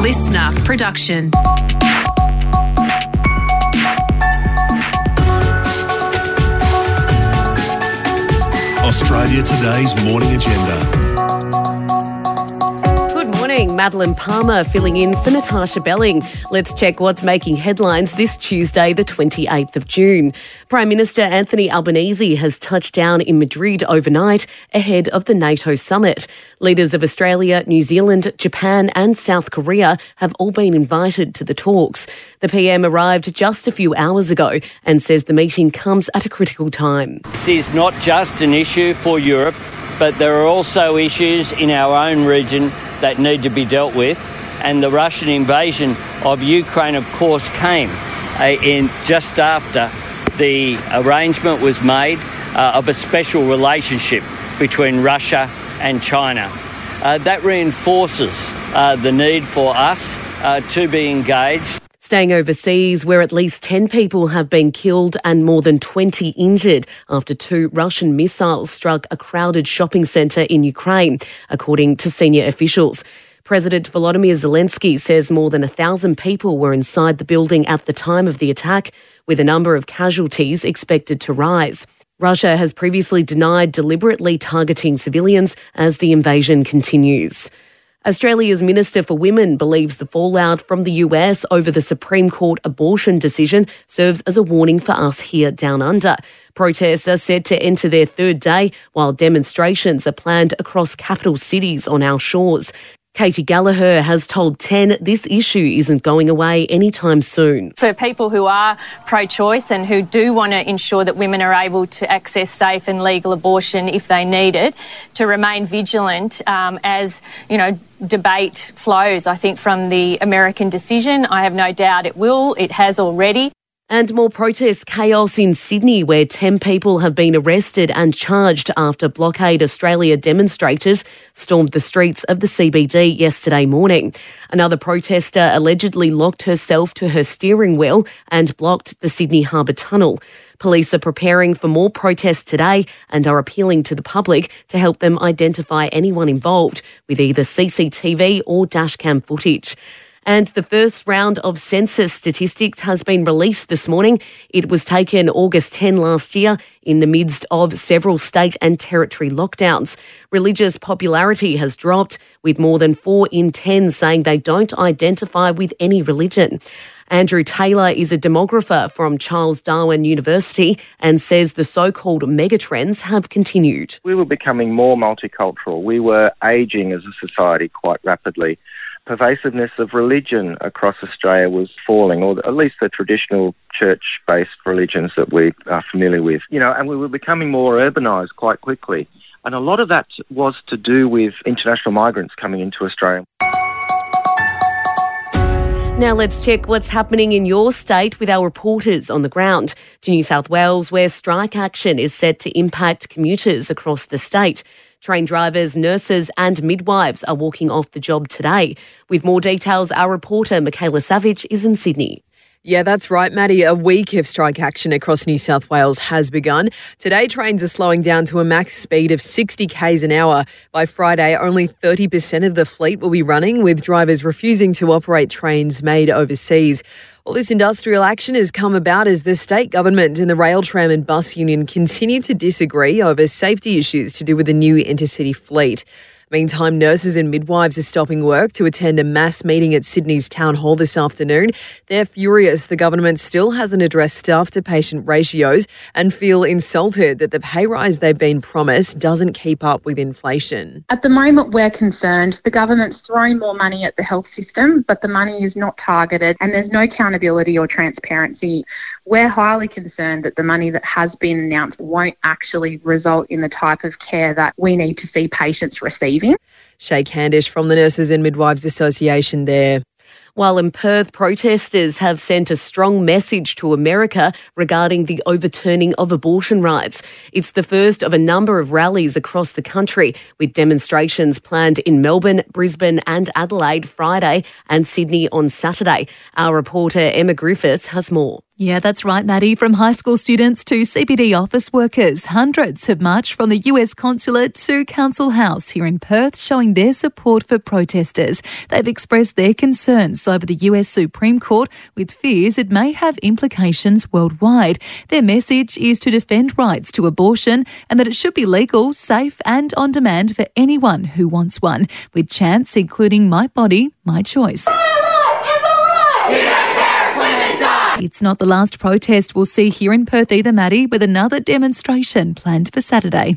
listener production. Australia Today's morning agenda morning. Madeline Palmer filling in for Natasha Belling. Let's check what's making headlines this Tuesday, the 28th of June. Prime Minister Anthony Albanese has touched down in Madrid overnight ahead of the NATO summit. Leaders of Australia, New Zealand, Japan, and South Korea have all been invited to the talks. The PM arrived just a few hours ago and says the meeting comes at a critical time. This is not just an issue for Europe, but there are also issues in our own region that need to be dealt with. And the Russian invasion of Ukraine, of course, came uh, in just after the arrangement was made uh, of a special relationship between Russia and China. Uh, that reinforces uh, the need for us uh, to be engaged Staying overseas, where at least 10 people have been killed and more than 20 injured after two Russian missiles struck a crowded shopping centre in Ukraine, according to senior officials. President Volodymyr Zelensky says more than a thousand people were inside the building at the time of the attack, with a number of casualties expected to rise. Russia has previously denied deliberately targeting civilians as the invasion continues. Australia's Minister for Women believes the fallout from the US over the Supreme Court abortion decision serves as a warning for us here down under. Protests are set to enter their third day, while demonstrations are planned across capital cities on our shores. Katy Gallagher has told 10 this issue isn't going away anytime soon. For people who are pro choice and who do want to ensure that women are able to access safe and legal abortion if they need it, to remain vigilant um, as, you know, debate flows, I think, from the American decision. I have no doubt it will. It has already. And more protest chaos in Sydney, where 10 people have been arrested and charged after Blockade Australia demonstrators stormed the streets of the CBD yesterday morning. Another protester allegedly locked herself to her steering wheel and blocked the Sydney Harbour Tunnel. Police are preparing for more protests today and are appealing to the public to help them identify anyone involved with either CCTV or dashcam footage. And the first round of census statistics has been released this morning. It was taken August 10 last year in the midst of several state and territory lockdowns. Religious popularity has dropped, with more than 4 in 10 saying they don't identify with any religion. Andrew Taylor is a demographer from Charles Darwin University and says the so called megatrends have continued. We were becoming more multicultural. We were aging as a society quite rapidly pervasiveness of religion across Australia was falling, or at least the traditional church-based religions that we are familiar with. You know, and we were becoming more urbanised quite quickly. And a lot of that was to do with international migrants coming into Australia. Now let's check what's happening in your state with our reporters on the ground to New South Wales, where strike action is set to impact commuters across the state. Train drivers, nurses, and midwives are walking off the job today. With more details, our reporter Michaela Savage is in Sydney. Yeah, that's right, Maddie. A week of strike action across New South Wales has begun. Today, trains are slowing down to a max speed of 60 k's an hour. By Friday, only 30% of the fleet will be running, with drivers refusing to operate trains made overseas. All this industrial action has come about as the state government and the rail, tram, and bus union continue to disagree over safety issues to do with the new intercity fleet. Meantime, nurses and midwives are stopping work to attend a mass meeting at Sydney's Town Hall this afternoon. They're furious the government still hasn't addressed staff to patient ratios and feel insulted that the pay rise they've been promised doesn't keep up with inflation. At the moment, we're concerned the government's throwing more money at the health system, but the money is not targeted and there's no accountability or transparency. We're highly concerned that the money that has been announced won't actually result in the type of care that we need to see patients receive receiving. Shaye Candish from the Nurses and Midwives Association there. While in Perth, protesters have sent a strong message to America regarding the overturning of abortion rights. It's the first of a number of rallies across the country, with demonstrations planned in Melbourne, Brisbane, and Adelaide Friday and Sydney on Saturday. Our reporter Emma Griffiths has more. Yeah, that's right, Maddie. From high school students to CBD office workers, hundreds have marched from the US consulate to Council House here in Perth, showing their support for protesters. They've expressed their concerns over the US Supreme Court, with fears it may have implications worldwide. Their message is to defend rights to abortion and that it should be legal, safe, and on demand for anyone who wants one, with chants including My Body, My Choice. It's not the last protest we'll see here in Perth either, Maddie, with another demonstration planned for Saturday.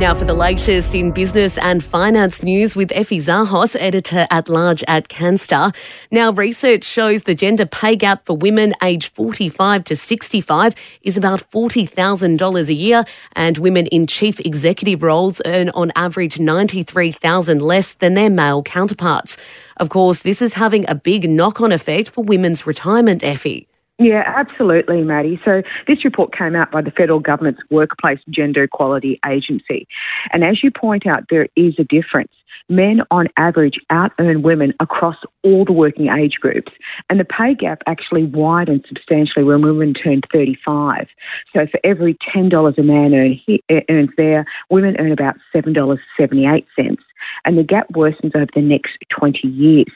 Now for the latest in business and finance news with Effie Zahos, editor at large at Canstar. Now research shows the gender pay gap for women aged 45 to 65 is about $40,000 a year and women in chief executive roles earn on average 93,000 less than their male counterparts. Of course, this is having a big knock-on effect for women's retirement, Effie. Yeah, absolutely, Maddie. So this report came out by the federal government's Workplace Gender Equality Agency. And as you point out, there is a difference. Men on average out earn women across all the working age groups. And the pay gap actually widened substantially when women turned 35. So for every $10 a man earn, earns there, women earn about $7.78 and the gap worsens over the next 20 years.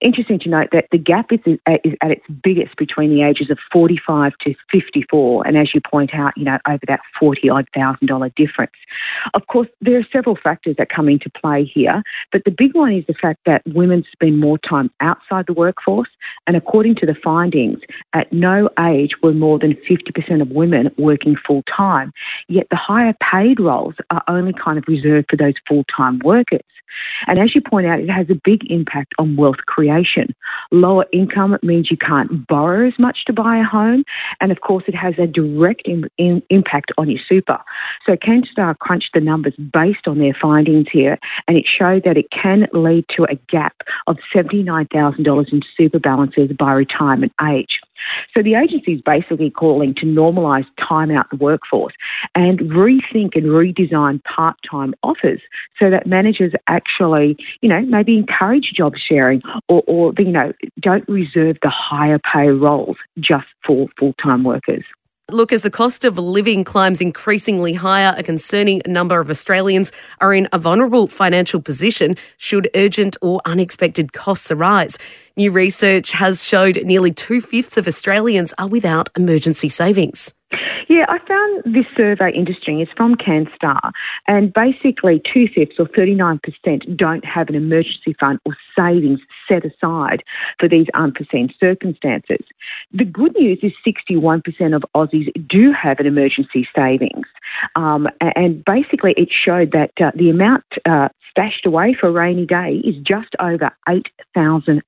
Interesting to note that the gap is, uh, is at its biggest between the ages of 45 to 54, and as you point out, you know, over that 40 odd thousand dollar difference. Of course, there are several factors that come into play here, but the big one is the fact that women spend more time outside the workforce, and according to the findings, at no age were more than 50% of women working full time, yet the higher paid roles are only kind of reserved for those full time workers. And as you point out, it has a big impact on wealth creation. Lower income means you can't borrow as much to buy a home. And of course, it has a direct impact on your super. So Canstar crunched the numbers based on their findings here, and it showed that it can lead to a gap of $79,000 in super balances by retirement age. So the agency is basically calling to normalise time out the workforce and rethink and redesign part time offers so that managers actually, you know, maybe encourage job sharing or, or you know, don't reserve the higher pay roles just for full time workers. Look, as the cost of living climbs increasingly higher, a concerning number of Australians are in a vulnerable financial position should urgent or unexpected costs arise. New research has showed nearly two fifths of Australians are without emergency savings. Yeah, I found this survey interesting. It's from CanStar, and basically two fifths or 39% don't have an emergency fund or savings set aside for these unforeseen circumstances. The good news is 61% of Aussies do have an emergency savings. Um, and basically, it showed that uh, the amount uh, stashed away for a rainy day is just over $8,000.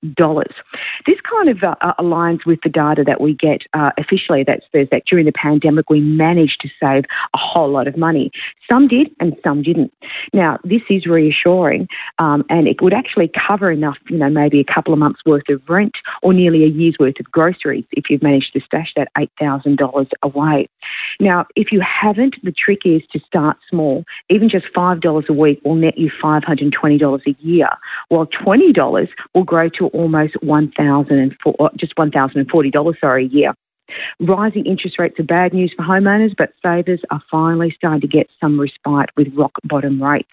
This kind of uh, uh, aligns with the data that we get uh, officially that says that during the pandemic we managed to save a whole lot of money. Some did and some didn't. Now, this is reassuring um, and it would actually cover enough, you know, maybe a couple of months worth of rent or nearly a year's worth of groceries if you've managed to stash that $8,000 away. Now, if you haven't, the trick is to start small. Even just $5 a week will net you $520 a year, while $20 will grow to almost $1,004, just $1,040, sorry, a year. Rising interest rates are bad news for homeowners, but savers are finally starting to get some respite with rock bottom rates.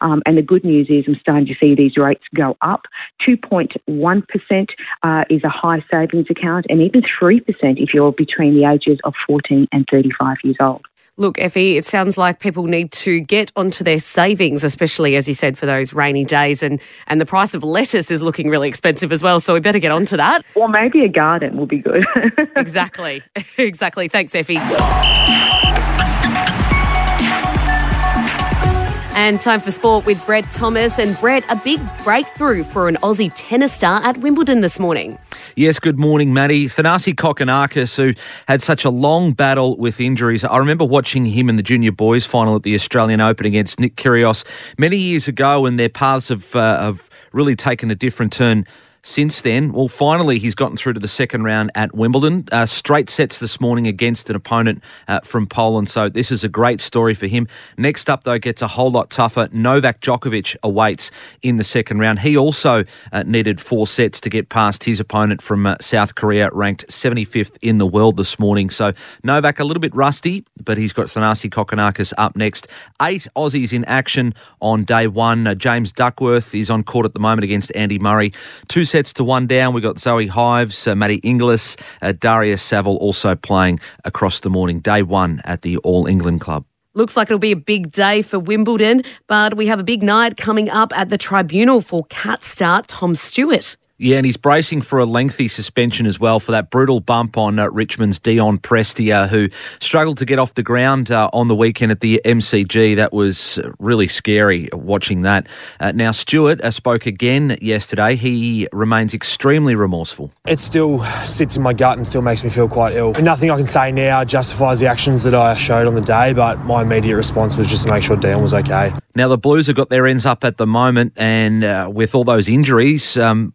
Um, and the good news is I'm starting to see these rates go up. 2.1% uh, is a high savings account, and even 3% if you're between the ages of 14 and 35 years old. Look, Effie, it sounds like people need to get onto their savings, especially as you said for those rainy days, and and the price of lettuce is looking really expensive as well. So we better get onto that. Or maybe a garden will be good. exactly, exactly. Thanks, Effie. And time for sport with Brett Thomas. And Brett, a big breakthrough for an Aussie tennis star at Wimbledon this morning. Yes, good morning, Maddie. Thanasi Kokkinakis, who had such a long battle with injuries. I remember watching him in the junior boys final at the Australian Open against Nick Kyrgios many years ago, and their paths have, uh, have really taken a different turn since then. Well, finally, he's gotten through to the second round at Wimbledon. Uh, straight sets this morning against an opponent uh, from Poland. So this is a great story for him. Next up, though, gets a whole lot tougher. Novak Djokovic awaits in the second round. He also uh, needed four sets to get past his opponent from uh, South Korea, ranked 75th in the world this morning. So Novak a little bit rusty, but he's got Thanasi Kokkinakis up next. Eight Aussies in action on day one. Uh, James Duckworth is on court at the moment against Andy Murray. Two sets to one down. We've got Zoe Hives, uh, Maddie Inglis, uh, Daria Saville also playing across the morning. Day one at the All England Club. Looks like it'll be a big day for Wimbledon, but we have a big night coming up at the tribunal for cat star Tom Stewart. Yeah, and he's bracing for a lengthy suspension as well for that brutal bump on uh, Richmond's Dion Prestia, who struggled to get off the ground uh, on the weekend at the MCG. That was really scary watching that. Uh, now, Stewart uh, spoke again yesterday. He remains extremely remorseful. It still sits in my gut and still makes me feel quite ill. And nothing I can say now justifies the actions that I showed on the day, but my immediate response was just to make sure Dion was okay. Now, the Blues have got their ends up at the moment, and uh, with all those injuries, um,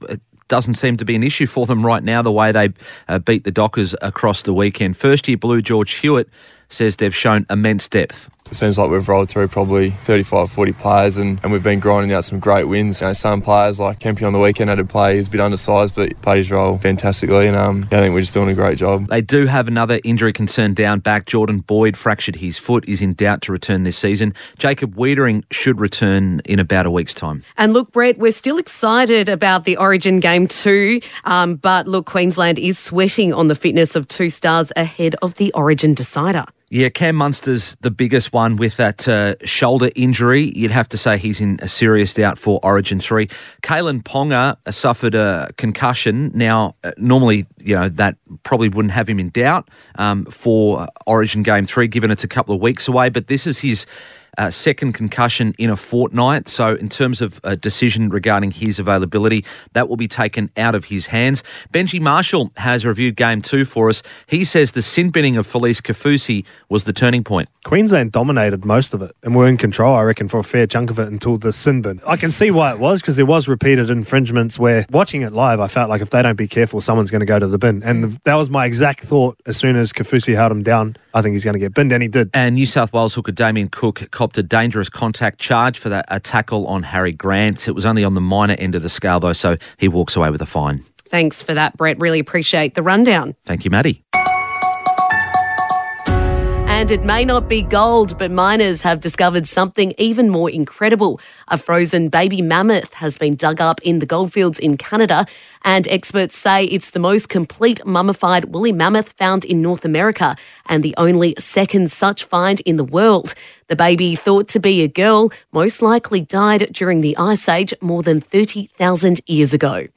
doesn't seem to be an issue for them right now, the way they uh, beat the Dockers across the weekend. First year Blue George Hewett says they've shown immense depth. It seems like we've rolled through probably 35, 40 players and, and we've been grinding out some great wins. You know, some players like Kempy on the weekend had to play, he's a bit undersized, but he played his role fantastically and um, I think we're just doing a great job. They do have another injury concern down back. Jordan Boyd fractured his foot, is in doubt to return this season. Jacob Weitering should return in about a week's time. And look, Brett, we're still excited about the Origin game too, um, but look, Queensland is sweating on the fitness of two stars ahead of the Origin decider. Yeah, Cam Munster's the biggest one with that uh, shoulder injury. You'd have to say he's in a serious doubt for Origin 3. Kalyn Ponga suffered a concussion. Now, uh, normally, you know, that probably wouldn't have him in doubt um, for Origin Game 3, given it's a couple of weeks away, but this is his uh, second concussion in a fortnight. So, in terms of a decision regarding his availability, that will be taken out of his hands. Benji Marshall has reviewed game two for us. He says the sin binning of Felise Kaufusi was the turning point. Queensland dominated most of it and were in control, I reckon, for a fair chunk of it until the sin bin. I can see why it was because there was repeated infringements where watching it live, I felt like if they don't be careful, someone's going to go to the bin. And the, that was my exact thought as soon as Kaufusi held him down. I think he's going to get binned, and he did. And New South Wales hooker Damien Cook copped a dangerous contact charge for that a tackle on Harry Grant. It was only on the minor end of the scale, though, so he walks away with a fine. Thanks for that, Brett. Really appreciate the rundown. Thank you, Maddie. And it may not be gold, but miners have discovered something even more incredible. A frozen baby mammoth has been dug up in the goldfields in Canada, and experts say it's the most complete mummified woolly mammoth found in North America and the only second such find in the world. The baby, thought to be a girl, most likely died during the Ice Age more than 30,000 years ago.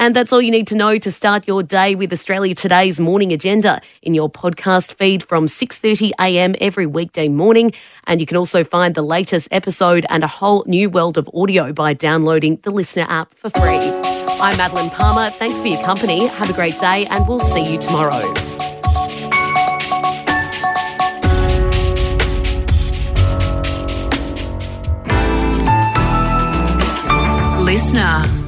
And that's all you need to know to start your day with Australia Today's morning agenda in your podcast feed from 6:30 a.m. every weekday morning, and you can also find the latest episode and a whole new world of audio by downloading the Listener app for free. I'm Madeline Palmer. Thanks for your company. Have a great day and we'll see you tomorrow. Listener